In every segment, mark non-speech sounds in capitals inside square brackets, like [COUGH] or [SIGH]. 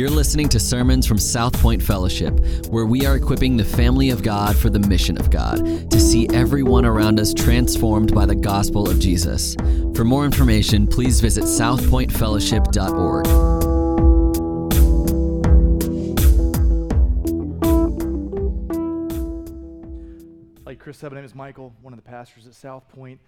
You're listening to sermons from South Point Fellowship, where we are equipping the family of God for the mission of God to see everyone around us transformed by the gospel of Jesus. For more information, please visit southpointfellowship.org. Like Chris said, my name is Michael, one of the pastors at South Point.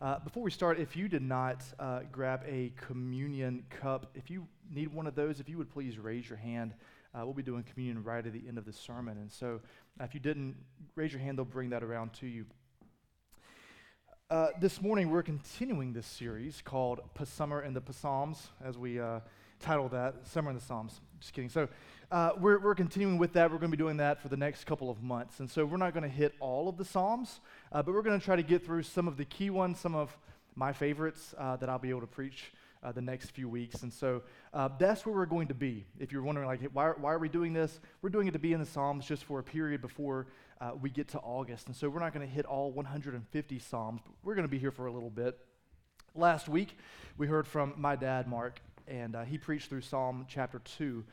Uh, before we start, if you did not uh, grab a communion cup, if you need one of those, if you would please raise your hand. Uh, we'll be doing communion right at the end of the sermon. And so uh, if you didn't raise your hand, they'll bring that around to you. Uh, this morning, we're continuing this series called Summer in the Psalms, as we uh, title that Summer in the Psalms. Just kidding. So uh, we're, we're continuing with that. We're going to be doing that for the next couple of months. And so we're not going to hit all of the Psalms, uh, but we're going to try to get through some of the key ones, some of my favorites uh, that I'll be able to preach uh, the next few weeks. And so uh, that's where we're going to be. If you're wondering, like, why, why are we doing this? We're doing it to be in the Psalms just for a period before uh, we get to August. And so we're not going to hit all 150 Psalms, but we're going to be here for a little bit. Last week, we heard from my dad, Mark, and he preached through Psalm chapter 2.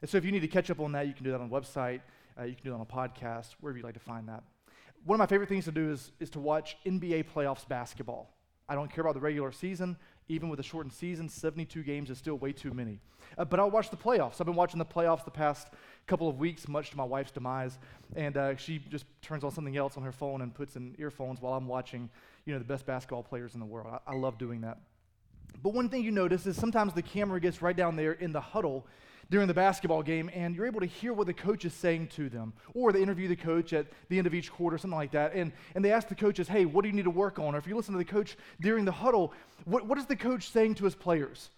And so if you need to catch up on that, you can do that on the website. Uh, you can do it on a podcast, wherever you'd like to find that. One of my favorite things to do is, is to watch NBA playoffs basketball. I don't care about the regular season. Even with a shortened season, 72 games is still way too many. Uh, but I'll watch the playoffs. I've been watching the playoffs the past couple of weeks, much to my wife's demise. And uh, she just turns on something else on her phone and puts in earphones while I'm watching, you know, the best basketball players in the world. I, I love doing that. But one thing you notice is sometimes the camera gets right down there in the huddle during the basketball game, and you're able to hear what the coach is saying to them. Or they interview the coach at the end of each quarter, something like that, and, and they ask the coaches, hey, what do you need to work on? Or if you listen to the coach during the huddle, what, what is the coach saying to his players?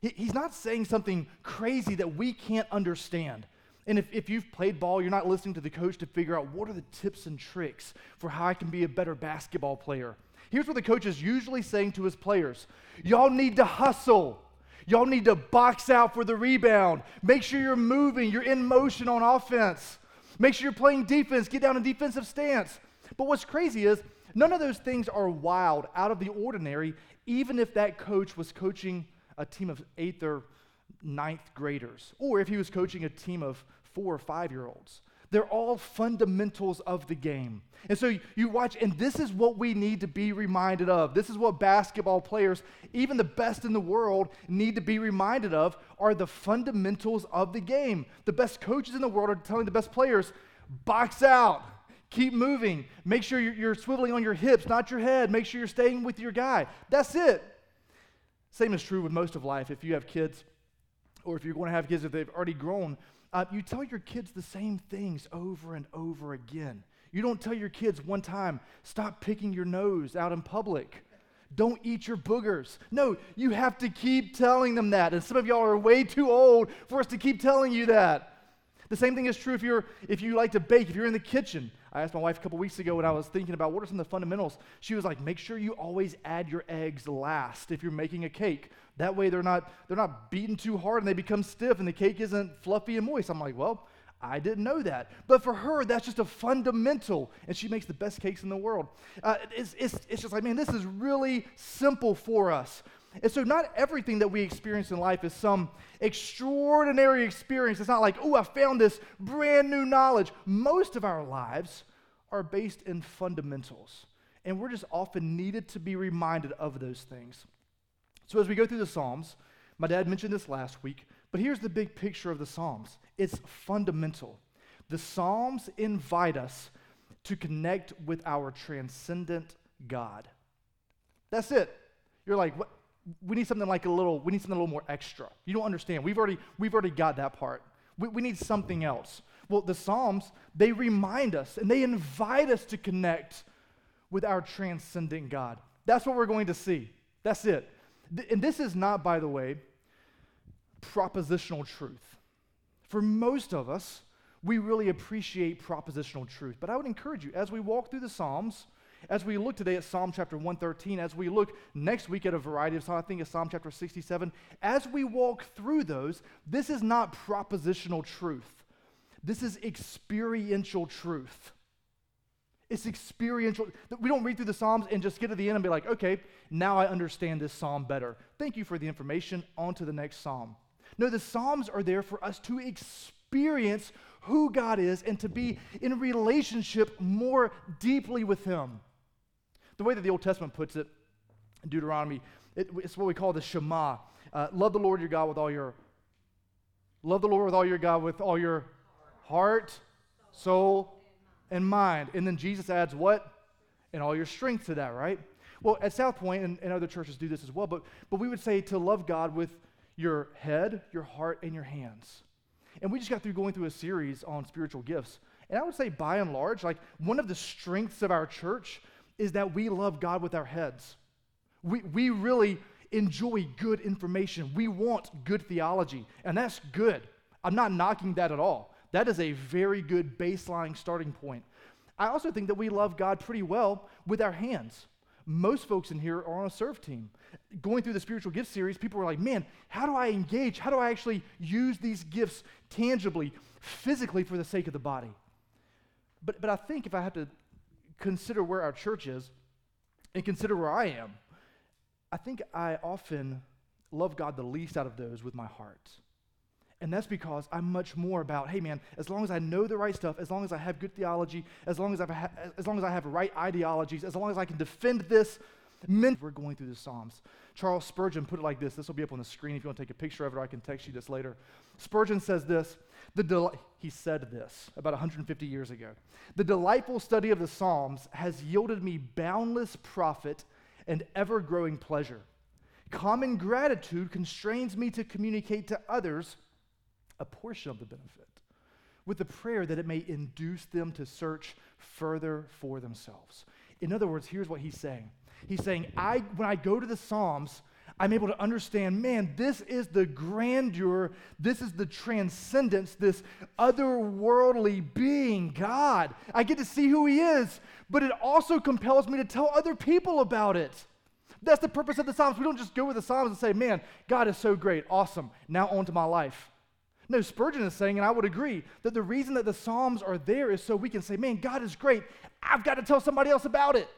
He, he's not saying something crazy that we can't understand. And if, if you've played ball, you're not listening to the coach to figure out what are the tips and tricks for how I can be a better basketball player. Here's what the coach is usually saying to his players Y'all need to hustle. Y'all need to box out for the rebound. Make sure you're moving, you're in motion on offense. Make sure you're playing defense, get down in defensive stance. But what's crazy is none of those things are wild, out of the ordinary, even if that coach was coaching a team of eighth or ninth graders, or if he was coaching a team of four or five year olds. They're all fundamentals of the game. And so you watch, and this is what we need to be reminded of. This is what basketball players, even the best in the world, need to be reminded of are the fundamentals of the game. The best coaches in the world are telling the best players, box out, keep moving, make sure you're, swiveling on your hips, not your head, make sure you're staying with your guy. That's it. Same is true with most of life. If you have kids, or if you're going to have kids if they've already grown, uh, you tell your kids the same things over and over again. You don't tell your kids one time, stop picking your nose out in public. Don't eat your boogers. No, you have to keep telling them that. And some of y'all are way too old for us to keep telling you that. The same thing is true if you're if you like to bake, if you're in the kitchen. I asked my wife a couple weeks ago when I was thinking about what are some of the fundamentals. She was like, make sure you always add your eggs last if you're making a cake. That way they're not they're not beaten too hard and they become stiff and the cake isn't fluffy and moist. I'm like, well, I didn't know that. But for her, that's just a fundamental, and she makes the best cakes in the world. Uh, it's, it's, it's just like, man, this is really simple for us. And so, not everything that we experience in life is some extraordinary experience. It's not like, oh, I found this brand new knowledge. Most of our lives are based in fundamentals. And we're just often needed to be reminded of those things. So, as we go through the Psalms, my dad mentioned this last week, but here's the big picture of the Psalms it's fundamental. The Psalms invite us to connect with our transcendent God. That's it. You're like, what? we need something like a little, we need something a little more extra. You don't understand. We've already, we've already got that part. We, we need something else. Well, the Psalms, they remind us and they invite us to connect with our transcendent God. That's what we're going to see. That's it. And this is not, by the way, propositional truth. For most of us, we really appreciate propositional truth. But I would encourage you, as we walk through the Psalms, as we look today at Psalm chapter 113, as we look next week at a variety of Psalms, I think it's Psalm chapter 67, as we walk through those, this is not propositional truth. This is experiential truth. It's experiential. We don't read through the Psalms and just get to the end and be like, okay, now I understand this Psalm better. Thank you for the information. On to the next Psalm. No, the Psalms are there for us to experience who God is and to be in relationship more deeply with Him. The way that the Old Testament puts it, in Deuteronomy, it, it's what we call the Shema. Uh, love the Lord your God with all your love the Lord with all your God with all your heart, soul, and mind. And then Jesus adds what? And all your strength to that, right? Well, at South Point, and, and other churches do this as well, but, but we would say to love God with your head, your heart, and your hands. And we just got through going through a series on spiritual gifts. And I would say, by and large, like one of the strengths of our church is that we love God with our heads. We, we really enjoy good information. We want good theology, and that's good. I'm not knocking that at all. That is a very good baseline starting point. I also think that we love God pretty well with our hands. Most folks in here are on a serve team. Going through the spiritual gift series, people were like, man, how do I engage? How do I actually use these gifts tangibly, physically for the sake of the body? But, but I think if I had to consider where our church is and consider where I am, I think I often love God the least out of those with my heart. And that's because I'm much more about, hey man, as long as I know the right stuff, as long as I have good theology, as long as, I've ha- as long as I have right ideologies, as long as I can defend this, men- we're going through the Psalms. Charles Spurgeon put it like this. This will be up on the screen if you want to take a picture of it, or I can text you this later. Spurgeon says this. The del- he said this about 150 years ago. The delightful study of the Psalms has yielded me boundless profit and ever growing pleasure. Common gratitude constrains me to communicate to others a portion of the benefit with the prayer that it may induce them to search further for themselves. In other words, here's what he's saying. He's saying, I, when I go to the Psalms, I'm able to understand, man, this is the grandeur, this is the transcendence, this otherworldly being, God. I get to see who He is, but it also compels me to tell other people about it. That's the purpose of the Psalms. We don't just go with the Psalms and say, man, God is so great, awesome, now on to my life. No, Spurgeon is saying, and I would agree, that the reason that the Psalms are there is so we can say, man, God is great. I've got to tell somebody else about it.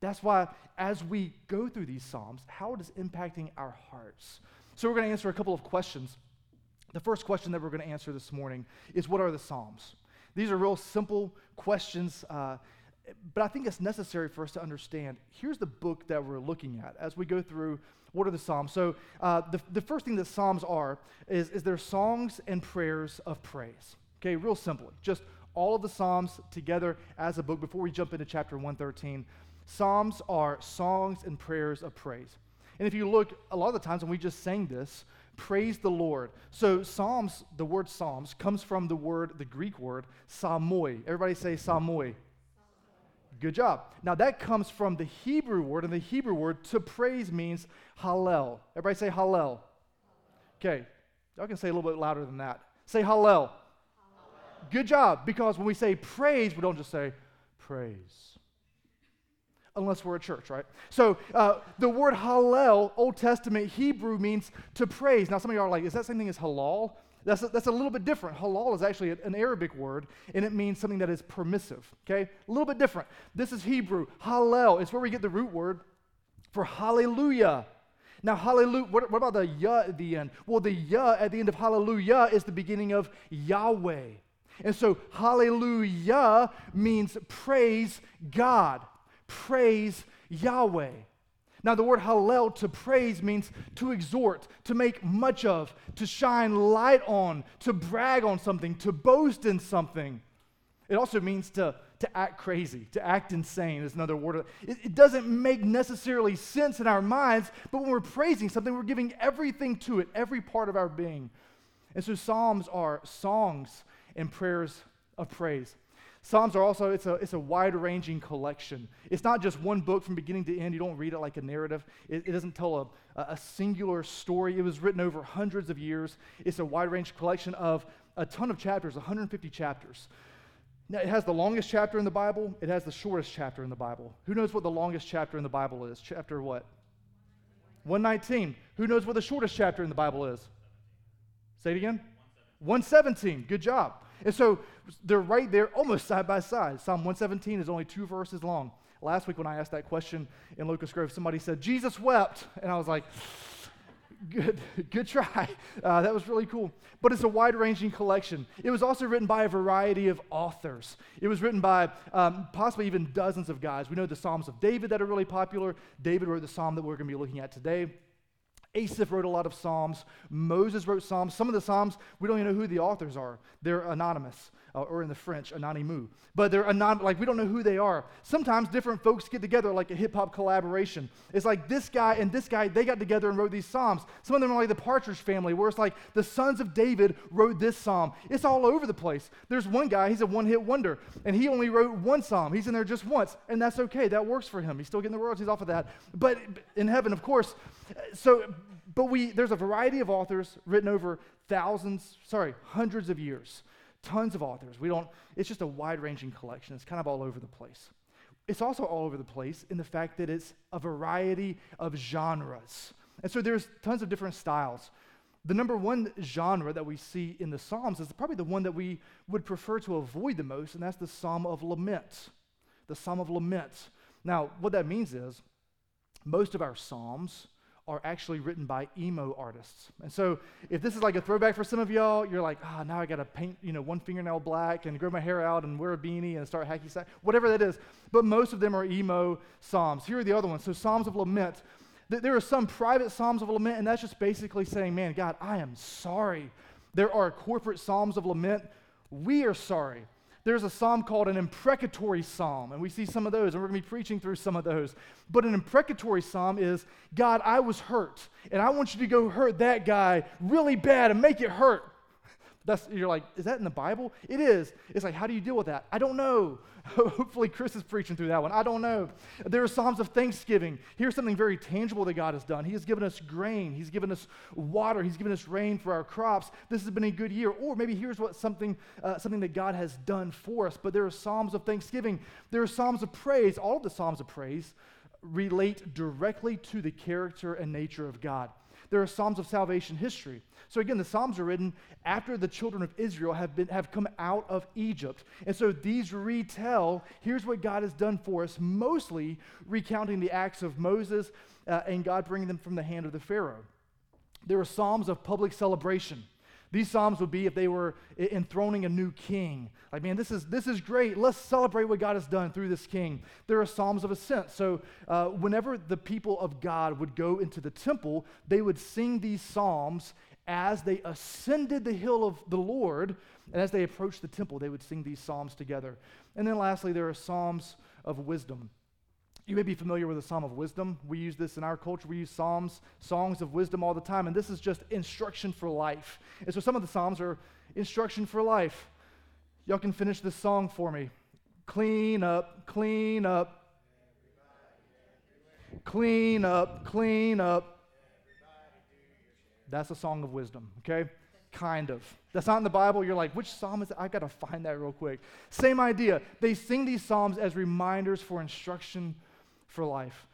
That's why, as we go through these Psalms, how it is impacting our hearts. So, we're going to answer a couple of questions. The first question that we're going to answer this morning is What are the Psalms? These are real simple questions, uh, but I think it's necessary for us to understand. Here's the book that we're looking at as we go through what are the Psalms? So, uh, the, the first thing that Psalms are is, is they're songs and prayers of praise. Okay, real simply. Just all of the Psalms together as a book before we jump into chapter 113. Psalms are songs and prayers of praise. And if you look, a lot of the times when we just sang this, praise the Lord. So, Psalms, the word Psalms, comes from the word, the Greek word, psalmoi. Everybody say psalmoi. Good job. Now, that comes from the Hebrew word, and the Hebrew word to praise means hallel. Everybody say hallel. Okay, y'all can say a little bit louder than that. Say hallel. hallel. Good job, because when we say praise, we don't just say praise. Unless we're a church, right? So uh, the word hallel, Old Testament Hebrew, means to praise. Now, some of you are like, is that same thing as halal? That's a, that's a little bit different. Halal is actually an Arabic word, and it means something that is permissive, okay? A little bit different. This is Hebrew. Hallel It's where we get the root word for hallelujah. Now, hallelujah, what, what about the yah at the end? Well, the yah at the end of hallelujah is the beginning of Yahweh. And so, hallelujah means praise God, praise Yahweh. Now, the word hallel to praise means to exhort, to make much of, to shine light on, to brag on something, to boast in something. It also means to, to act crazy, to act insane is another word. It, it doesn't make necessarily sense in our minds, but when we're praising something, we're giving everything to it, every part of our being. And so, Psalms are songs and prayers of praise. Psalms are also, it's a, it's a wide ranging collection. It's not just one book from beginning to end. You don't read it like a narrative, it, it doesn't tell a, a singular story. It was written over hundreds of years. It's a wide range collection of a ton of chapters, 150 chapters. Now, it has the longest chapter in the Bible, it has the shortest chapter in the Bible. Who knows what the longest chapter in the Bible is? Chapter what? 119. Who knows what the shortest chapter in the Bible is? Say it again. 117. Good job. And so they're right there, almost side by side. Psalm 117 is only two verses long. Last week, when I asked that question in Locust Grove, somebody said, Jesus wept. And I was like, Good, good try. Uh, that was really cool. But it's a wide ranging collection. It was also written by a variety of authors. It was written by um, possibly even dozens of guys. We know the Psalms of David that are really popular. David wrote the psalm that we're going to be looking at today. Asaph wrote a lot of Psalms. Moses wrote Psalms. Some of the Psalms, we don't even know who the authors are. They're anonymous, uh, or in the French, anonymous. But they're anonymous, like we don't know who they are. Sometimes different folks get together like a hip hop collaboration. It's like this guy and this guy, they got together and wrote these Psalms. Some of them are like the Partridge family, where it's like the sons of David wrote this Psalm. It's all over the place. There's one guy, he's a one hit wonder, and he only wrote one Psalm. He's in there just once, and that's okay. That works for him. He's still getting the royalties off of that. But in heaven, of course, so but we, there's a variety of authors written over thousands, sorry, hundreds of years. Tons of authors. We don't, it's just a wide ranging collection. It's kind of all over the place. It's also all over the place in the fact that it's a variety of genres. And so there's tons of different styles. The number one genre that we see in the Psalms is probably the one that we would prefer to avoid the most, and that's the Psalm of Lament. The Psalm of Lament. Now, what that means is most of our Psalms are actually written by emo artists. And so if this is like a throwback for some of y'all, you're like, ah, oh, now I got to paint, you know, one fingernail black and grow my hair out and wear a beanie and start hacky sack, whatever that is. But most of them are emo psalms. Here are the other ones. So Psalms of Lament. There are some private Psalms of Lament, and that's just basically saying, man, God, I am sorry. There are corporate Psalms of Lament. We are sorry there's a psalm called an imprecatory psalm, and we see some of those, and we're going to be preaching through some of those. But an imprecatory psalm is God, I was hurt, and I want you to go hurt that guy really bad and make it hurt. [LAUGHS] That's, you're like, is that in the Bible? It is. It's like, how do you deal with that? I don't know. [LAUGHS] Hopefully, Chris is preaching through that one. I don't know. There are Psalms of thanksgiving. Here's something very tangible that God has done. He has given us grain, He's given us water, He's given us rain for our crops. This has been a good year. Or maybe here's what something, uh, something that God has done for us. But there are Psalms of thanksgiving, there are Psalms of praise. All of the Psalms of praise relate directly to the character and nature of God. There are Psalms of salvation history. So again, the Psalms are written after the children of Israel have, been, have come out of Egypt. And so these retell here's what God has done for us, mostly recounting the acts of Moses uh, and God bringing them from the hand of the Pharaoh. There are Psalms of public celebration. These psalms would be if they were enthroning a new king. Like, man, this is, this is great. Let's celebrate what God has done through this king. There are psalms of ascent. So, uh, whenever the people of God would go into the temple, they would sing these psalms as they ascended the hill of the Lord, and as they approached the temple, they would sing these psalms together. And then lastly, there are psalms of wisdom. You may be familiar with the Psalm of Wisdom. We use this in our culture. We use Psalms, songs of wisdom all the time, and this is just instruction for life. And so some of the Psalms are instruction for life. Y'all can finish this song for me. Clean up, clean up. Clean up, clean up. That's a song of wisdom, okay? Kind of. That's not in the Bible. You're like, which psalm is that? I got to find that real quick. Same idea. They sing these psalms as reminders for instruction for life.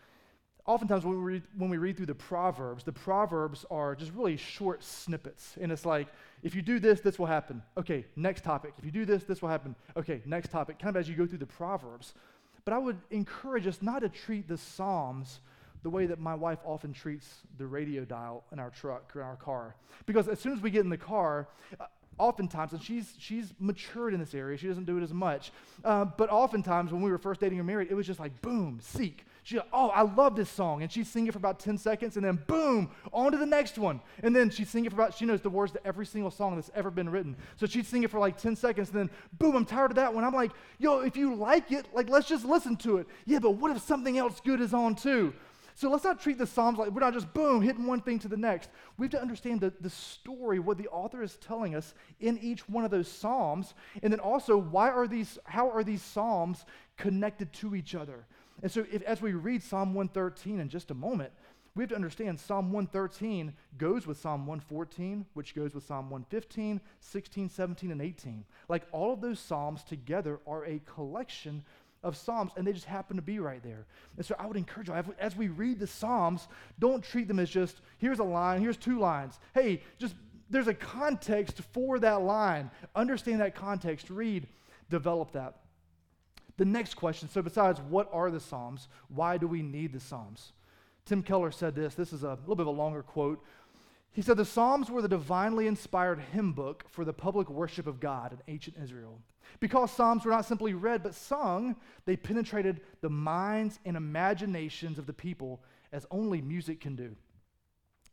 Oftentimes, when we, read, when we read through the Proverbs, the Proverbs are just really short snippets. And it's like, if you do this, this will happen. Okay, next topic. If you do this, this will happen. Okay, next topic. Kind of as you go through the Proverbs. But I would encourage us not to treat the Psalms the way that my wife often treats the radio dial in our truck or in our car. Because as soon as we get in the car, uh, oftentimes, and she's, she's matured in this area, she doesn't do it as much, uh, but oftentimes when we were first dating or married, it was just like, boom, seek. She's like, oh, I love this song. And she'd sing it for about 10 seconds, and then boom, on to the next one. And then she'd sing it for about, she knows the words to every single song that's ever been written. So she'd sing it for like 10 seconds, and then boom, I'm tired of that one. I'm like, yo, if you like it, like, let's just listen to it. Yeah, but what if something else good is on too? So let's not treat the Psalms like we're not just boom, hitting one thing to the next. We have to understand the, the story, what the author is telling us in each one of those Psalms. And then also, why are these, how are these Psalms connected to each other? And so if, as we read Psalm 113 in just a moment, we have to understand Psalm 113 goes with Psalm 114, which goes with Psalm 115, 16, 17, and 18. Like all of those Psalms together are a collection of Psalms, and they just happen to be right there. And so I would encourage you, as we read the Psalms, don't treat them as just, here's a line, here's two lines. Hey, just there's a context for that line. Understand that context, read, develop that. The next question so, besides what are the Psalms, why do we need the Psalms? Tim Keller said this. This is a little bit of a longer quote. He said the Psalms were the divinely inspired hymn book for the public worship of God in ancient Israel. Because Psalms were not simply read but sung, they penetrated the minds and imaginations of the people as only music can do.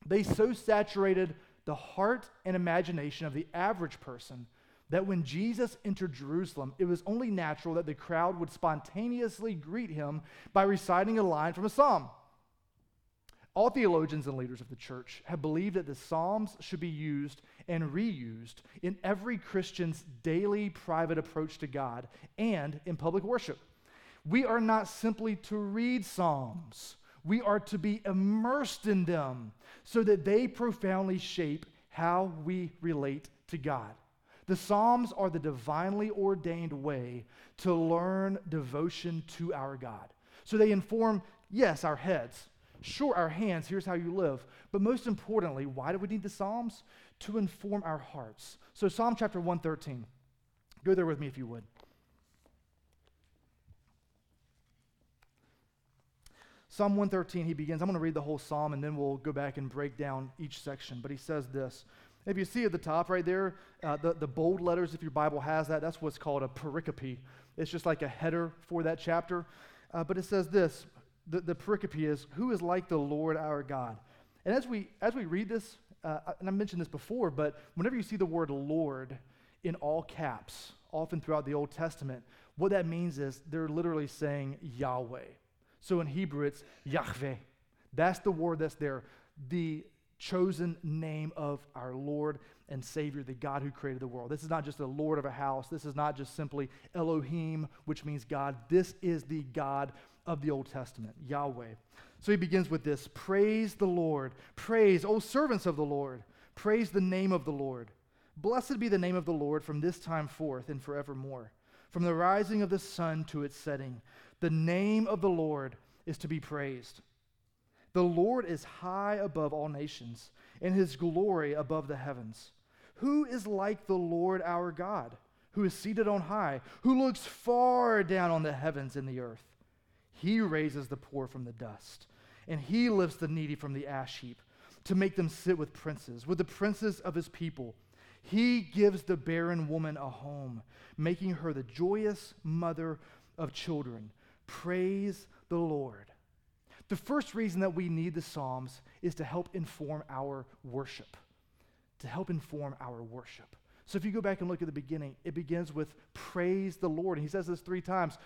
They so saturated the heart and imagination of the average person that when Jesus entered Jerusalem, it was only natural that the crowd would spontaneously greet him by reciting a line from a psalm. All theologians and leaders of the church have believed that the Psalms should be used and reused in every Christian's daily private approach to God and in public worship. We are not simply to read Psalms, we are to be immersed in them so that they profoundly shape how we relate to God. The Psalms are the divinely ordained way to learn devotion to our God. So they inform, yes, our heads, Sure, our hands, here's how you live. But most importantly, why do we need the Psalms? To inform our hearts. So, Psalm chapter 113. Go there with me if you would. Psalm 113, he begins. I'm going to read the whole psalm and then we'll go back and break down each section. But he says this. If you see at the top right there, uh, the, the bold letters, if your Bible has that, that's what's called a pericope. It's just like a header for that chapter. Uh, but it says this the, the pericope is who is like the Lord our God. And as we as we read this, uh, and I mentioned this before, but whenever you see the word Lord in all caps, often throughout the Old Testament, what that means is they're literally saying Yahweh. So in Hebrew, it's Yahweh. That's the word that's there, the chosen name of our Lord and Savior, the God who created the world. This is not just the Lord of a house. This is not just simply Elohim, which means God. This is the God of the Old Testament, Yahweh. So he begins with this Praise the Lord. Praise, O servants of the Lord. Praise the name of the Lord. Blessed be the name of the Lord from this time forth and forevermore. From the rising of the sun to its setting, the name of the Lord is to be praised. The Lord is high above all nations, and his glory above the heavens. Who is like the Lord our God, who is seated on high, who looks far down on the heavens and the earth? He raises the poor from the dust, and he lifts the needy from the ash heap to make them sit with princes, with the princes of his people. He gives the barren woman a home, making her the joyous mother of children. Praise the Lord. The first reason that we need the Psalms is to help inform our worship. To help inform our worship. So if you go back and look at the beginning, it begins with praise the Lord. And he says this three times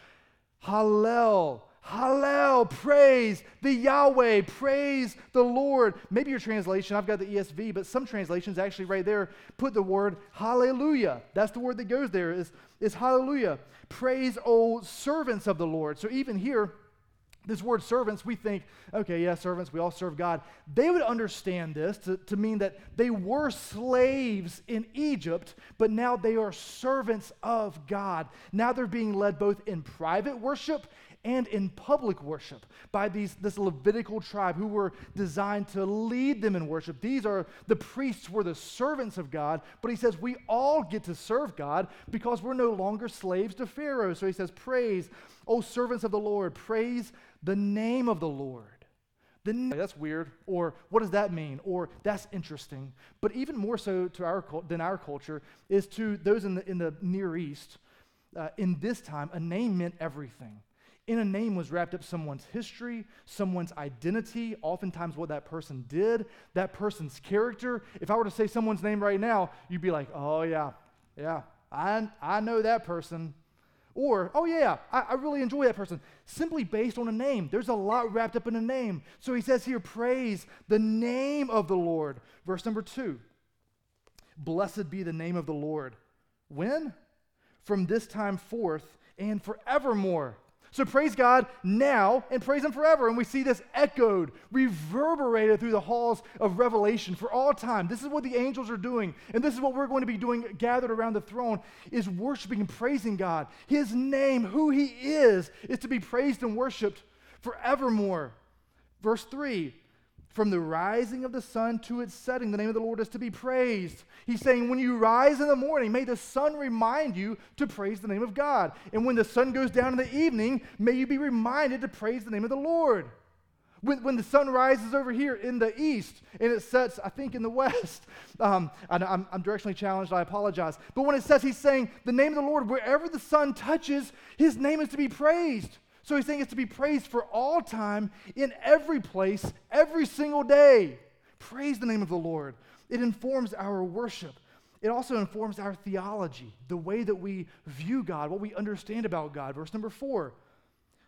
Hallel, Hallel, praise the Yahweh, praise the Lord. Maybe your translation, I've got the ESV, but some translations actually right there put the word hallelujah. That's the word that goes there is, is hallelujah. Praise, O servants of the Lord. So even here, this word servants, we think, okay, yeah, servants, we all serve God. They would understand this to, to mean that they were slaves in Egypt, but now they are servants of God. Now they're being led both in private worship and in public worship by these, this Levitical tribe who were designed to lead them in worship. These are the priests, were the servants of God, but he says we all get to serve God because we're no longer slaves to Pharaoh. So he says, Praise, O servants of the Lord, praise the name of the Lord. The na- that's weird, or what does that mean? Or that's interesting. But even more so to our than our culture is to those in the, in the Near East. Uh, in this time, a name meant everything. In a name was wrapped up someone's history, someone's identity, oftentimes what that person did, that person's character. If I were to say someone's name right now, you'd be like, oh, yeah, yeah, I, I know that person. Or, oh, yeah, I, I really enjoy that person. Simply based on a name. There's a lot wrapped up in a name. So he says here, praise the name of the Lord. Verse number two Blessed be the name of the Lord. When? From this time forth and forevermore. So praise God now and praise Him forever. And we see this echoed, reverberated through the halls of Revelation for all time. This is what the angels are doing. And this is what we're going to be doing gathered around the throne is worshiping and praising God. His name, who He is, is to be praised and worshiped forevermore. Verse 3 from the rising of the sun to its setting, the name of the Lord is to be praised. He's saying, when you rise in the morning, may the sun remind you to praise the name of God. And when the sun goes down in the evening, may you be reminded to praise the name of the Lord. When, when the sun rises over here in the east and it sets, I think, in the [LAUGHS] west. Um, I, I'm directionally challenged, I apologize. But when it says he's saying the name of the Lord, wherever the sun touches, his name is to be praised. So he's saying it's to be praised for all time, in every place, every single day. Praise the name of the Lord. It informs our worship. It also informs our theology, the way that we view God, what we understand about God. Verse number four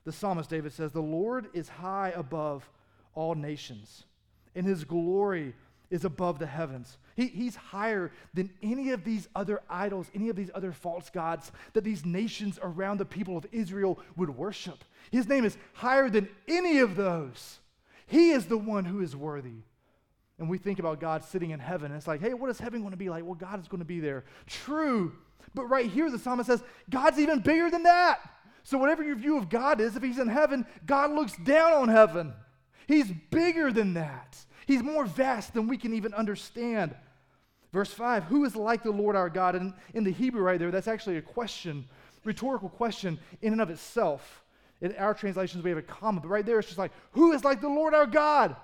the psalmist David says, The Lord is high above all nations, and his glory is above the heavens. He, he's higher than any of these other idols, any of these other false gods that these nations around the people of Israel would worship. His name is higher than any of those. He is the one who is worthy. And we think about God sitting in heaven. And it's like, hey, what is heaven going to be like? Well, God is going to be there. True. But right here, the psalmist says, God's even bigger than that. So, whatever your view of God is, if he's in heaven, God looks down on heaven. He's bigger than that. He's more vast than we can even understand. Verse 5 Who is like the Lord our God? And in the Hebrew, right there, that's actually a question, rhetorical question in and of itself. In our translations, we have a comma, but right there, it's just like, Who is like the Lord our God?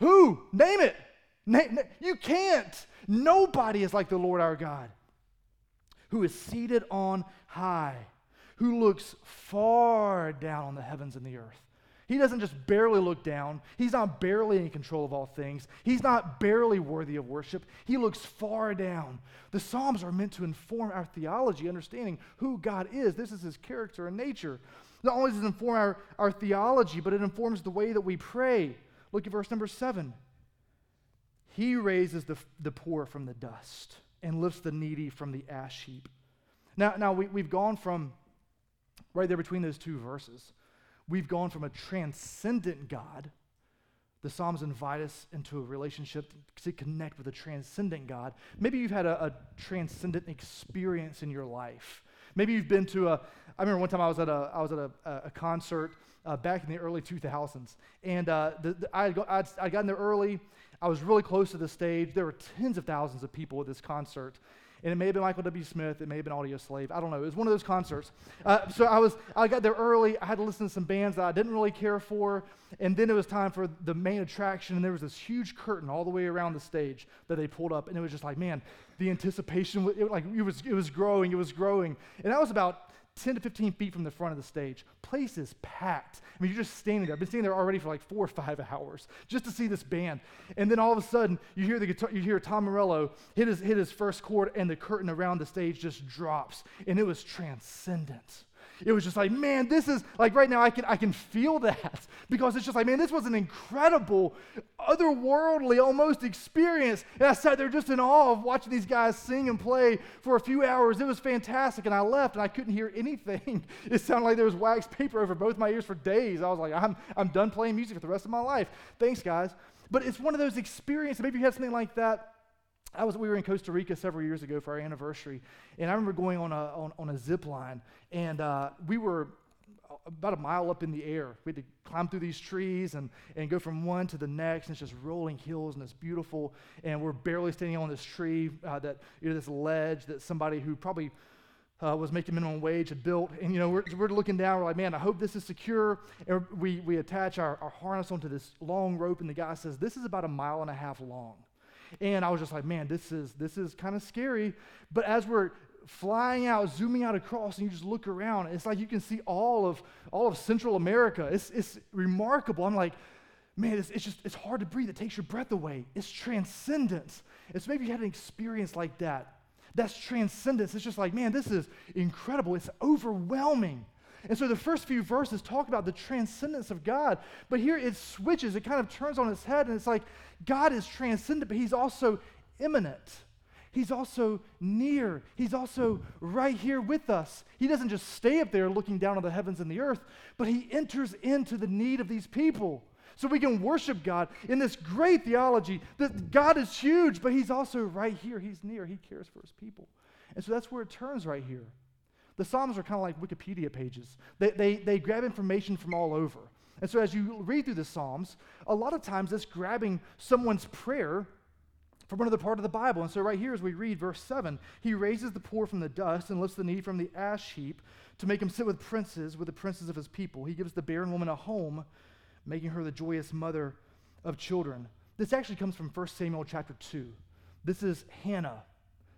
Who? Name it. Name, you can't. Nobody is like the Lord our God, who is seated on high, who looks far down on the heavens and the earth. He doesn't just barely look down. He's not barely in control of all things. He's not barely worthy of worship. He looks far down. The Psalms are meant to inform our theology, understanding who God is. This is his character and nature. Not only does it inform our, our theology, but it informs the way that we pray. Look at verse number seven. He raises the, the poor from the dust and lifts the needy from the ash heap. Now, now we, we've gone from right there between those two verses, we've gone from a transcendent God. The Psalms invite us into a relationship to connect with a transcendent God. Maybe you've had a, a transcendent experience in your life. Maybe you've been to a, I remember one time I was at a, I was at a, a concert uh, back in the early 2000s. And uh, the, the, I, got, I'd, I got in there early. I was really close to the stage. There were tens of thousands of people at this concert. And it may have been Michael W. Smith. It may have been Audioslave. I don't know. It was one of those concerts. Uh, so I was, I got there early. I had to listen to some bands that I didn't really care for. And then it was time for the main attraction. And there was this huge curtain all the way around the stage that they pulled up. And it was just like, man, the anticipation, it, like it was, it was growing. It was growing. And that was about 10 to 15 feet from the front of the stage. Place is packed. I mean, you're just standing there. I've been standing there already for like four or five hours just to see this band. And then all of a sudden, you hear the guitar, you hear Tom Morello hit his, hit his first chord, and the curtain around the stage just drops. And it was transcendent. It was just like, man, this is like right now I can I can feel that [LAUGHS] because it's just like, man, this was an incredible, otherworldly almost experience. And I sat there just in awe of watching these guys sing and play for a few hours. It was fantastic. And I left and I couldn't hear anything. [LAUGHS] It sounded like there was wax paper over both my ears for days. I was like, I'm I'm done playing music for the rest of my life. Thanks, guys. But it's one of those experiences. Maybe you had something like that I was, we were in Costa Rica several years ago for our anniversary, and I remember going on a, on, on a zip line, and uh, we were about a mile up in the air. We had to climb through these trees and, and go from one to the next, and it's just rolling hills, and it's beautiful. And we're barely standing on this tree, uh, that you know, this ledge that somebody who probably uh, was making minimum wage had built. And you know, we're, we're looking down, we're like, man, I hope this is secure. And we, we attach our, our harness onto this long rope, and the guy says, this is about a mile and a half long. And I was just like, man, this is this is kind of scary. But as we're flying out, zooming out across, and you just look around, it's like you can see all of all of Central America. It's it's remarkable. I'm like, man, it's, it's just it's hard to breathe. It takes your breath away. It's transcendence. It's maybe you had an experience like that. That's transcendence. It's just like, man, this is incredible. It's overwhelming. And so the first few verses talk about the transcendence of God, but here it switches. It kind of turns on its head, and it's like God is transcendent, but He's also immanent. He's also near. He's also right here with us. He doesn't just stay up there looking down on the heavens and the earth, but He enters into the need of these people. So we can worship God in this great theology that God is huge, but He's also right here. He's near. He cares for His people. And so that's where it turns right here. The Psalms are kind of like Wikipedia pages, they, they, they grab information from all over. And so as you read through the Psalms, a lot of times it's grabbing someone's prayer from another part of the Bible. And so right here, as we read verse 7, he raises the poor from the dust and lifts the needy from the ash heap to make him sit with princes, with the princes of his people. He gives the barren woman a home, making her the joyous mother of children. This actually comes from 1 Samuel chapter 2. This is Hannah,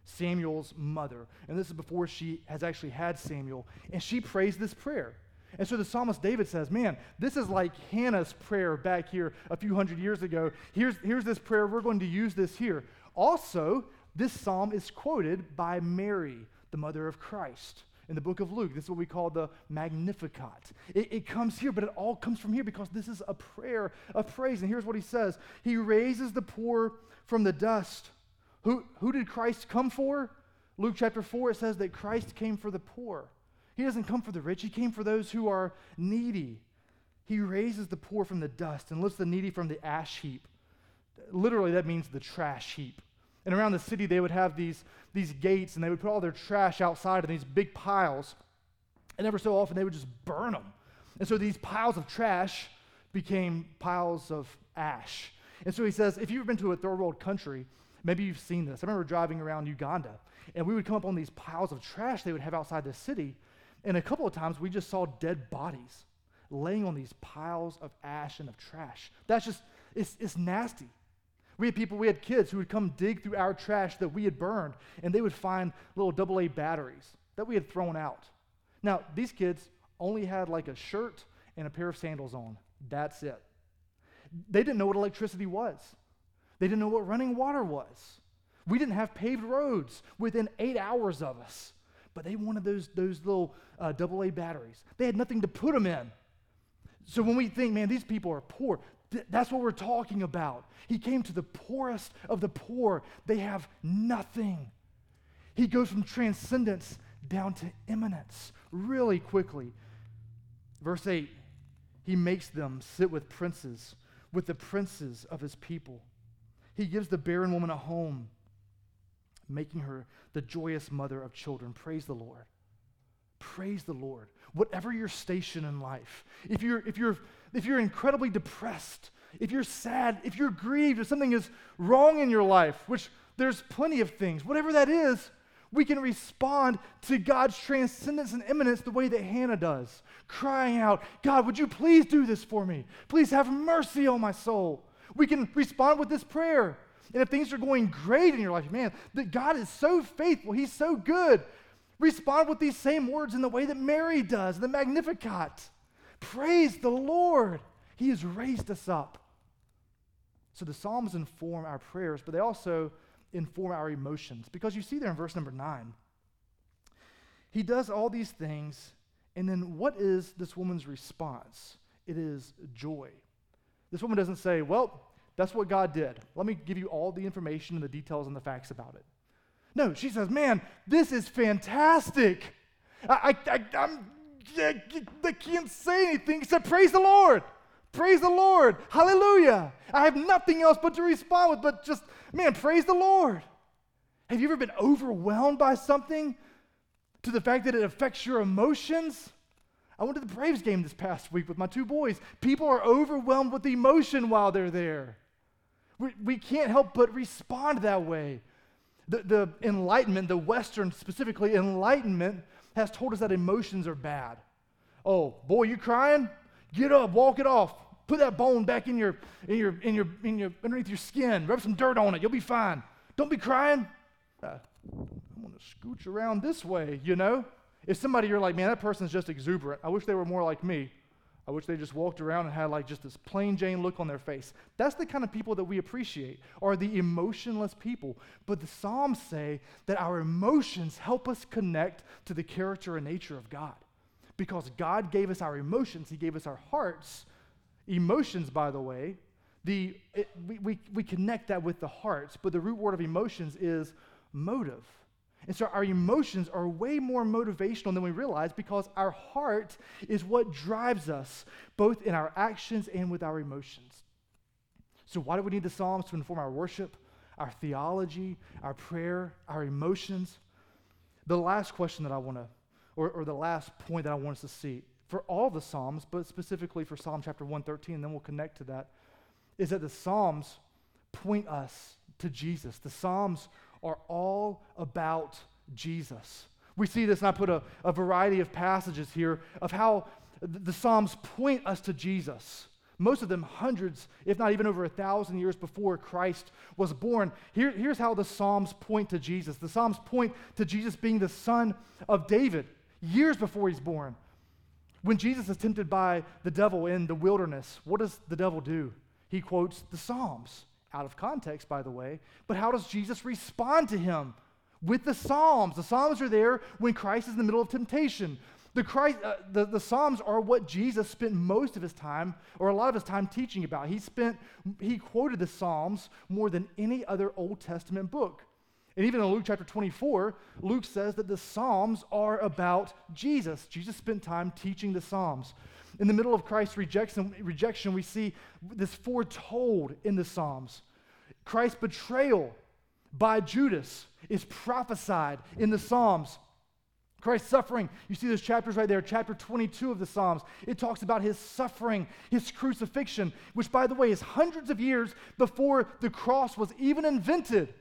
Samuel's mother. And this is before she has actually had Samuel. And she prays this prayer. And so the psalmist David says, Man, this is like Hannah's prayer back here a few hundred years ago. Here's, here's this prayer. We're going to use this here. Also, this psalm is quoted by Mary, the mother of Christ in the book of Luke. This is what we call the Magnificat. It, it, comes here, but it all comes from here because this is a prayer of praise. And here's what he says He raises the poor from the dust. Who, who did Christ come for? Luke chapter 4, it says that Christ came for the poor. He doesn't come for the rich, He came for those who are needy. He raises the poor from the dust and lifts the needy from the ash heap. Literally, that means the trash heap. And around the city, they would have these, these gates and they would put all their trash outside in these big piles. And ever so often, they would just burn them. And so these piles of trash became piles of ash. And so he says, if you've been to a third world country, maybe you've seen this. I remember driving around Uganda, and we would come up on these piles of trash they would have outside the city. And a couple of times, we just saw dead bodies laying on these piles of ash and of trash. That's just, it's, it's nasty. We had people, we had kids who would come dig through our trash that we had burned, and they would find little AA batteries that we had thrown out. Now, these kids only had like a shirt and a pair of sandals on. That's it. They didn't know what electricity was, they didn't know what running water was. We didn't have paved roads within eight hours of us, but they wanted those, those little uh, AA batteries. They had nothing to put them in. So when we think, man, these people are poor, Th- that's what we're talking about. He came to the poorest of the poor. They have nothing. He goes from transcendence down to immanence really quickly. Verse 8 He makes them sit with princes, with the princes of his people. He gives the barren woman a home, making her the joyous mother of children. Praise the Lord. Praise the Lord. Whatever your station in life, if you're, if you're if you're incredibly depressed, if you're sad, if you're grieved, if something is wrong in your life, which there's plenty of things, whatever that is, we can respond to God's transcendence and immanence the way that Hannah does, crying out, God, would you please do this for me? Please have mercy on my soul. We can respond with this prayer. And if things are going great in your life, man, that God is so faithful, He's so good. Respond with these same words in the way that Mary does, the Magnificat. Praise the Lord. He has raised us up. So the Psalms inform our prayers, but they also inform our emotions. Because you see there in verse number nine, he does all these things, and then what is this woman's response? It is joy. This woman doesn't say, Well, that's what God did. Let me give you all the information and the details and the facts about it. No, she says, Man, this is fantastic. I, I, I'm they can't say anything except praise the Lord. Praise the Lord. Hallelujah. I have nothing else but to respond with, but just, man, praise the Lord. Have you ever been overwhelmed by something to the fact that it affects your emotions? I went to the Braves game this past week with my two boys. People are overwhelmed with emotion while they're there. We, we can't help but respond that way. The, the enlightenment, the Western specifically, enlightenment has told us that emotions are bad. Oh, boy, you crying? Get up, walk it off. Put that bone back in your, in your, in your, in your, underneath your skin. Rub some dirt on it. You'll be fine. Don't be crying. Uh, I'm going to scooch around this way, you know? If somebody you're like, man, that person's just exuberant. I wish they were more like me. I wish they just walked around and had like just this plain Jane look on their face. That's the kind of people that we appreciate, are the emotionless people. But the Psalms say that our emotions help us connect to the character and nature of God. Because God gave us our emotions, He gave us our hearts. Emotions, by the way, the, it, we, we, we connect that with the hearts, but the root word of emotions is motive. And so our emotions are way more motivational than we realize because our heart is what drives us, both in our actions and with our emotions. So, why do we need the Psalms to inform our worship, our theology, our prayer, our emotions? The last question that I want to, or, or the last point that I want us to see for all the Psalms, but specifically for Psalm chapter 113, then we'll connect to that, is that the Psalms point us to Jesus. The Psalms are all about Jesus. We see this, and I put a, a variety of passages here of how the Psalms point us to Jesus. most of them hundreds, if not even over a thousand years before Christ was born. Here, here's how the Psalms point to Jesus the Psalms point to Jesus being the son of David years before he's born. When Jesus is tempted by the devil in the wilderness, what does the devil do? He quotes the Psalms, out of context, by the way. But how does Jesus respond to him? With the Psalms. The Psalms are there when Christ is in the middle of temptation. The, Christ, uh, the, the Psalms are what Jesus spent most of his time, or a lot of his time, teaching about. He spent, he quoted the Psalms more than any other Old Testament book. And even in Luke chapter 24, Luke says that the Psalms are about Jesus. Jesus spent time teaching the Psalms. In the middle of Christ's rejection, rejection we see this foretold in the Psalms. Christ's betrayal by Judas is prophesied in the Psalms. Christ's suffering, you see those chapters right there, chapter 22 of the Psalms. It talks about his suffering, his crucifixion, which, by the way, is hundreds of years before the cross was even invented.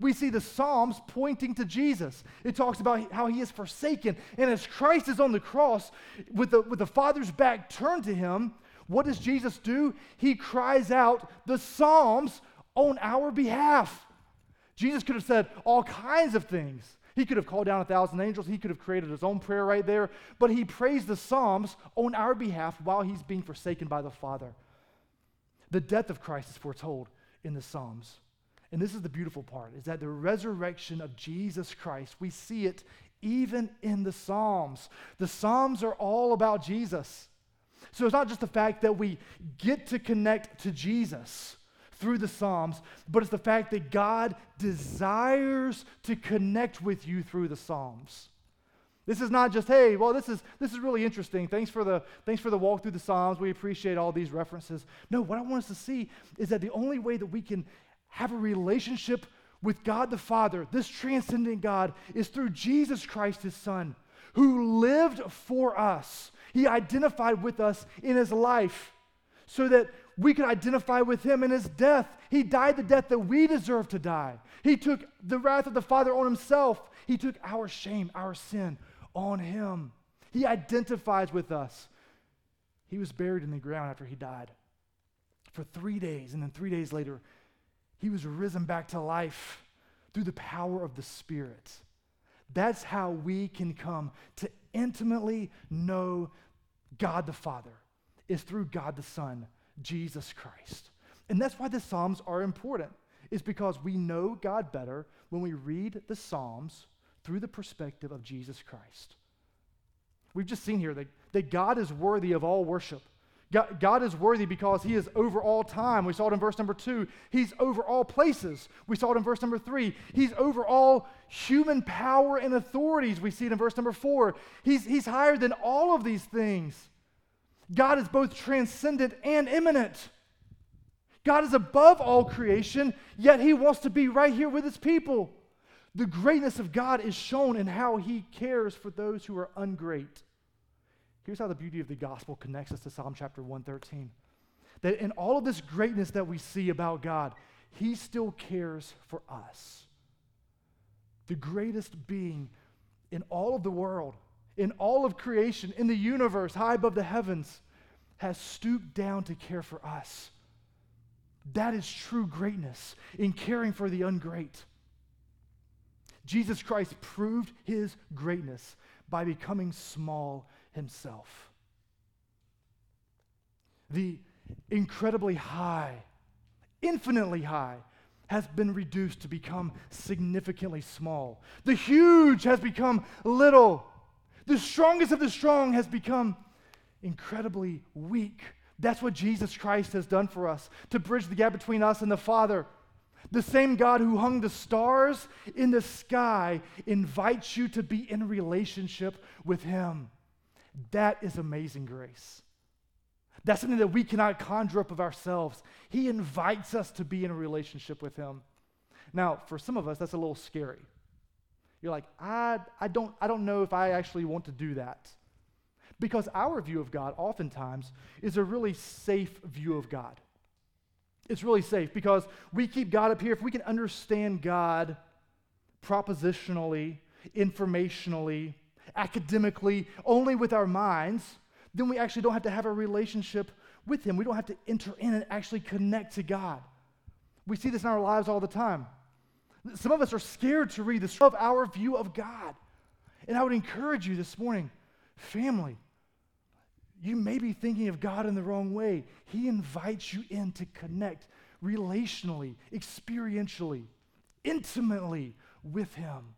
We see the Psalms pointing to Jesus. It talks about how he is forsaken. And as Christ is on the cross with the, with the Father's back turned to him, what does Jesus do? He cries out the Psalms on our behalf. Jesus could have said all kinds of things. He could have called down a thousand angels. He could have created his own prayer right there. But he prays the Psalms on our behalf while he's being forsaken by the Father. The death of Christ is foretold in the Psalms. And this is the beautiful part is that the resurrection of Jesus Christ, we see it even in the Psalms. The Psalms are all about Jesus. So it's not just the fact that we get to connect to Jesus through the Psalms, but it's the fact that God desires to connect with you through the Psalms. This is not just, hey, well, this is this is really interesting. Thanks for the thanks for the walk through the Psalms. We appreciate all these references. No, what I want us to see is that the only way that we can have a relationship with God the Father, this transcendent God, is through Jesus Christ, his Son, who lived for us. He identified with us in his life so that we could identify with him in his death. He died the death that we deserve to die. He took the wrath of the Father on himself. He took our shame, our sin on him. He identifies with us. He was buried in the ground after he died for three days, and then three days later, he was risen back to life through the power of the Spirit. That's how we can come to intimately know God the Father, is through God the Son Jesus Christ. And that's why the Psalms are important, is because we know God better when we read the Psalms through the perspective of Jesus Christ. We've just seen here that, that God is worthy of all worship. God, God, is worthy because he is over all time. We saw it in verse number two. He's over all places. We saw it in verse number three. He's over all human power and authorities. We see it in verse number four. He's, he's higher than all of these things. God is both transcendent and immanent. God is above all creation, yet he wants to be right here with his people. The greatness of God is shown in how he cares for those who are ungreat. Here's how the beauty of the gospel connects us to Psalm chapter 113. That in all of this greatness that we see about God, he still cares for us. The greatest being in all of the world in all of creation, in the universe, high above the heavens, has stooped down to care for us. That is true greatness in caring for the ungreat. Jesus Christ proved his greatness by becoming small himself. The incredibly high, infinitely high, has been reduced to become significantly small. The huge has become little. The strongest of the strong has become incredibly weak. That's what Jesus Christ has done for us to bridge the gap between us and the Father. The same God who hung the stars in the sky invites you to be in relationship with Him. That is amazing grace. That's something that we cannot conjure up of ourselves. He invites us to be in a relationship with Him. Now, for some of us, that's a little scary you're like, I, I, don't, I don't know if I actually want to do that. Because our view of God, oftentimes, is a really safe view of God. It's really safe because we keep God up here. If we can understand God propositionally, informationally, academically, only with our minds, then we actually don't have to have a relationship with Him. We don't have to enter in and actually connect to God. We see this in our lives all the time. Some of us are scared to read the of our view of God. And I would encourage you this morning, family, you may be thinking of God in the wrong way. He invites you in to connect relationally, experientially, intimately with Him.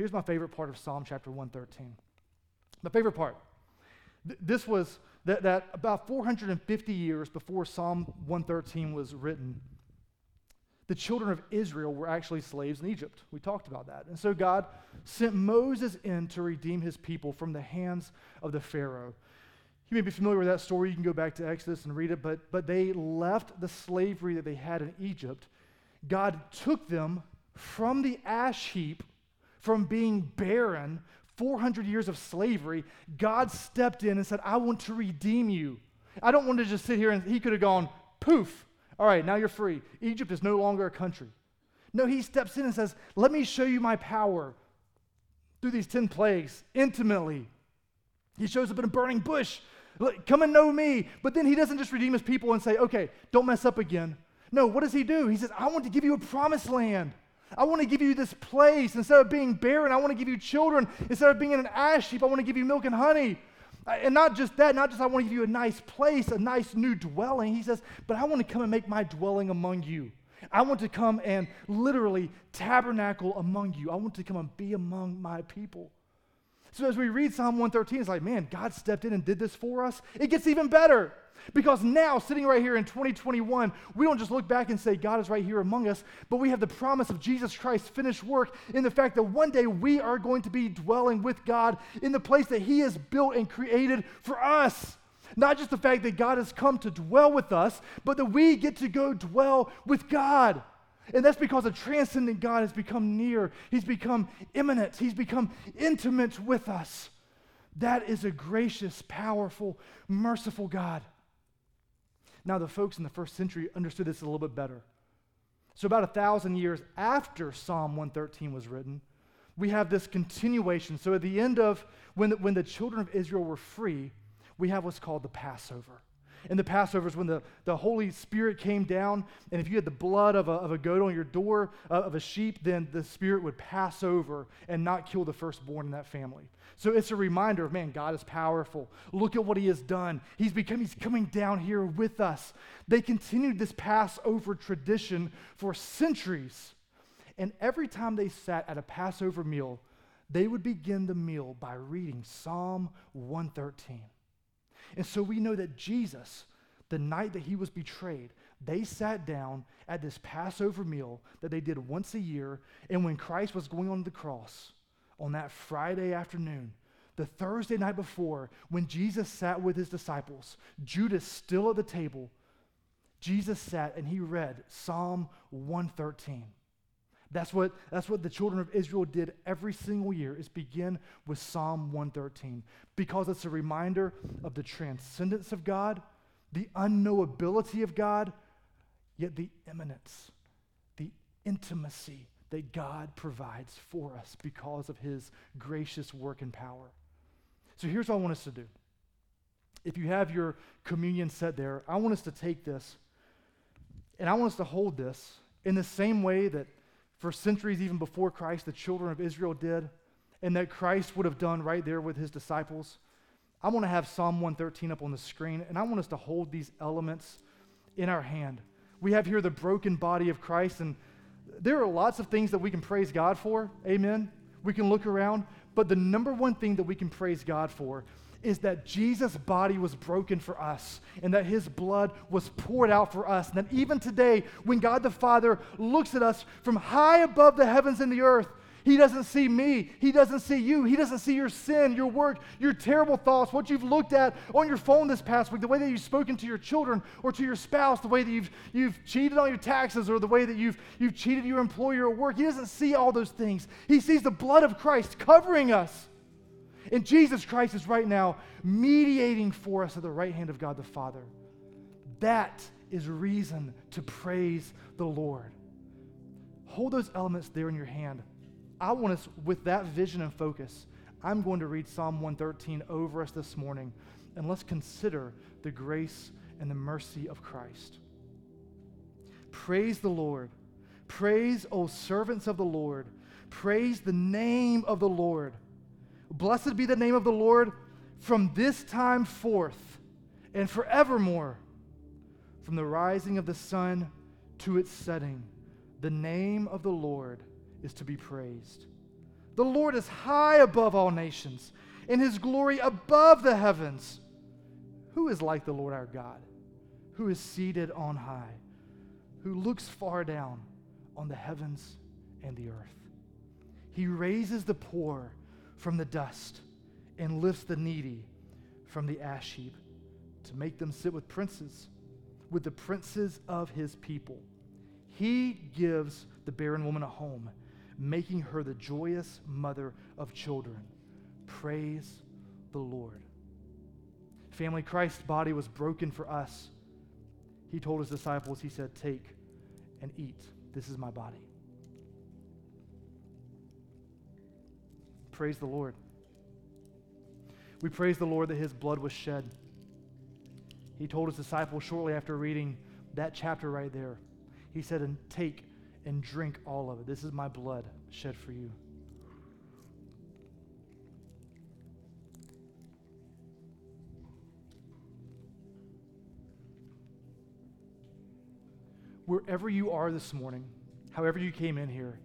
Here's my favorite part of Psalm chapter 113. My favorite part. Th- this was that, that about 450 years before Psalm 113 was written, the children of Israel were actually slaves in Egypt. We talked about that. And so God sent Moses in to redeem his people from the hands of the Pharaoh. You may be familiar with that story. You can go back to Exodus and read it. But, but they left the slavery that they had in Egypt. God took them from the ash heap, from being barren, 400 years of slavery. God stepped in and said, I want to redeem you. I don't want to just sit here and he could have gone, poof, all right, now you're free. Egypt is no longer a country. No, he steps in and says, Let me show you my power through these 10 plagues intimately. He shows up in a burning bush. Come and know me. But then he doesn't just redeem his people and say, Okay, don't mess up again. No, what does he do? He says, I want to give you a promised land. I want to give you this place. Instead of being barren, I want to give you children. Instead of being in an ash heap, I want to give you milk and honey. And not just that, not just I want to give you a nice place, a nice new dwelling. He says, but I want to come and make my dwelling among you. I want to come and literally tabernacle among you. I want to come and be among my people. So as we read Psalm 113, it's like, man, God stepped in and did this for us. It gets even better. Because now, sitting right here in 2021, we don't just look back and say, God is right here among us, but we have the promise of Jesus Christ's finished work in the fact that one day we are going to be dwelling with God in the place that He has built and created for us. Not just the fact that God has come to dwell with us, but that we get to go dwell with God. And that's because a transcendent God has become near. He's become immanent. He's become intimate with us. That is a gracious, powerful, merciful God. Now, the folks in the first century understood this a little bit better. So, about a thousand years after Psalm 113 was written, we have this continuation. So, at the end of when the, when the children of Israel were free, we have what's called the Passover. And the Passover is when the, the Holy Spirit came down, and if you had the blood of a, of a goat on your door uh, of a sheep, then the Spirit would pass over and not kill the firstborn in that family. So it's a reminder of, man, God is powerful. Look at what he has done. He's become, he's coming down here with us. They continued this Passover tradition for centuries. And every time they sat at a Passover meal, they would begin the meal by reading Psalm 113. And so we know that Jesus, the night that he was betrayed, they sat down at this Passover meal that they did once a year. And when Christ was going on the cross, on that Friday afternoon, the Thursday night before, when Jesus sat with his disciples, Judas still at the table, Jesus sat and he read Psalm 113. That's what, that's what the children of Israel did every single year is begin with Psalm 113 because it's a reminder of the transcendence of God, the unknowability of God, yet the immanence, the intimacy that God provides for us because of his gracious work and power. So here's what I want us to do. If you have your communion set there, I want us to take this and I want us to hold this in the same way that for centuries, even before Christ, the children of Israel did, and that Christ would have done right there with his disciples. I want to have Psalm 113 up on the screen, and I want us to hold these elements in our hand. We have here the broken body of Christ, and there are lots of things that we can praise God for. Amen. We can look around, but the number one thing that we can praise God for is that Jesus' body was broken for us and that his blood was poured out for us. And that even today, when God the Father looks at us from high above the heavens and the earth, he doesn't see me. He doesn't see you. He doesn't see your sin, your work, your terrible thoughts, what you've looked at on your phone this past week, the way that you've spoken to your children or to your spouse, the way that you've, you've cheated on your taxes or the way that you've, you've cheated your employer at work. He doesn't see all those things. He sees the blood of Christ covering us. And Jesus Christ is right now mediating for us at the right hand of God the Father. That is reason to praise the Lord. Hold those elements there in your hand. I want us, with that vision and focus, I'm going to read Psalm 113 over us this morning. and let's consider the grace and the mercy of Christ. Praise the Lord. Praise, O servants of the Lord. Praise the name of the Lord. Blessed be the name of the Lord from this time forth and forevermore. From the rising of the sun to its setting, the name of the Lord is to be praised. The Lord is high above all nations, and his glory above the heavens. Who is like the Lord our God, who is seated on high, who looks far down on the heavens and the earth? He raises the poor from the dust and lifts the needy from the ash heap to make them sit with princes, with the princes of his people. He gives the barren woman a home, making her the joyous mother of children. Praise the Lord. Family, Christ's body was broken for us. He told his disciples, He said, Take and eat. This is my body. Praise the Lord. We praise the Lord that his blood was shed. He told his disciples shortly after reading that chapter right there, he said, And take and drink all of it. This is my blood shed for you. Wherever you are this morning, however you came in here,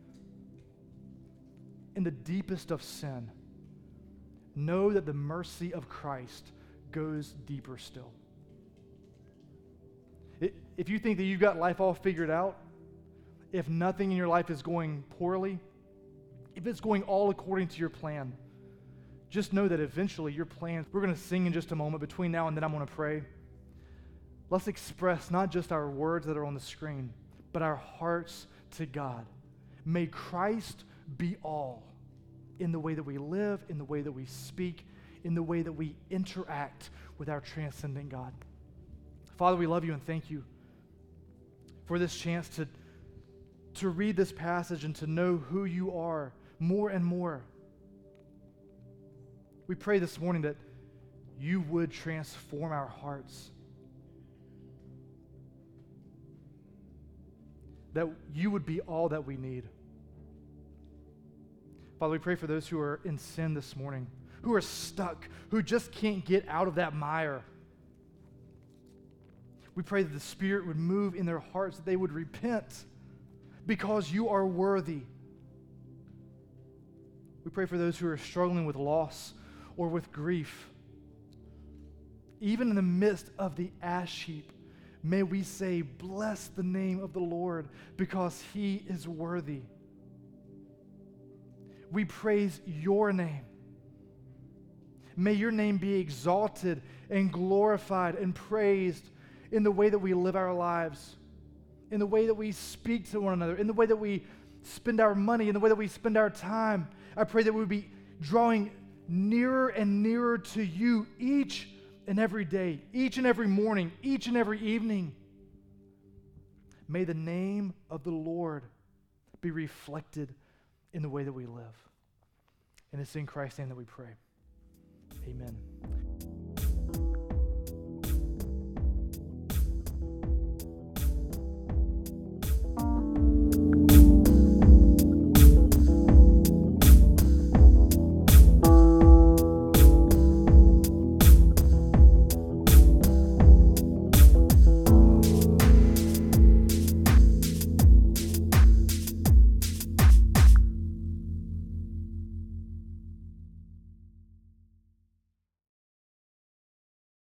in the deepest of sin, know that the mercy of Christ goes deeper still. If you think that you've got life all figured out, if nothing in your life is going poorly, if it's going all according to your plan, just know that eventually your plans, we're going to sing in just a moment. Between now and then, I'm going to pray. Let's express not just our words that are on the screen, but our hearts to God. May Christ be all in the way that we live, in the way that we speak, in the way that we interact with our transcendent God. Father, we love you and thank you for this chance to, to read this passage and to know who you are more and more. We pray this morning that you would transform our hearts. That you would be all that we need. Father, we pray for those who are in sin this morning, who are stuck, who just can't get out of that mire. We pray that the Spirit would move in their hearts, that they would repent because you are worthy. We pray for those who are struggling with loss or with grief. Even in the midst of the ash heap, may we say, Bless the name of the Lord because he is worthy. We praise your name. May your name be exalted and glorified and praised in the way that we live our lives, in the way that we speak to one another, in the way that we spend our money, in the way that we spend our time. I pray that we would be drawing nearer and nearer to you each and every day, each and every morning, each and every evening. May the name of the Lord be reflected in the way that we live. And it's in Christ's name that we pray. Amen.